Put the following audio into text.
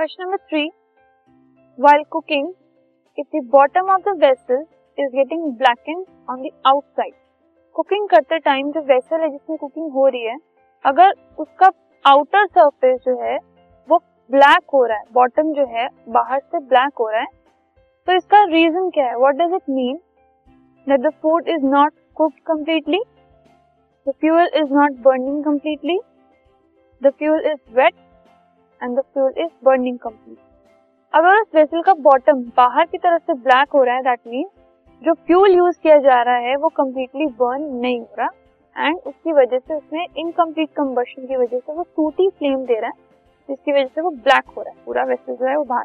On the outside, cooking करते time जो vessel है जिसमें कुकिंग हो रही है अगर उसका आउटर सरफेस जो है वो ब्लैक हो रहा है बॉटम जो है बाहर से ब्लैक हो रहा है तो इसका रीजन क्या है? What does it mean that the food is not cooked completely the fuel is not burning completely the fuel is wet and the fuel is burning complete अगर उस वेसल का बॉटम बाहर की तरफ़ से ब्लैक हो रहा है दैट मीन जो फ्यूल यूज़ किया जा रहा है, वो कम्प्लीटली बर्न नहीं हो रहा एंड उसकी वजह से उसमें इनकम्प्लीट कम्बर्शन की वजह से वो टूटी फ्लेम दे रहा है, जिसकी वजह से वो ब्लैक हो रहा है, पूरा वेसल जो है वो बाहर।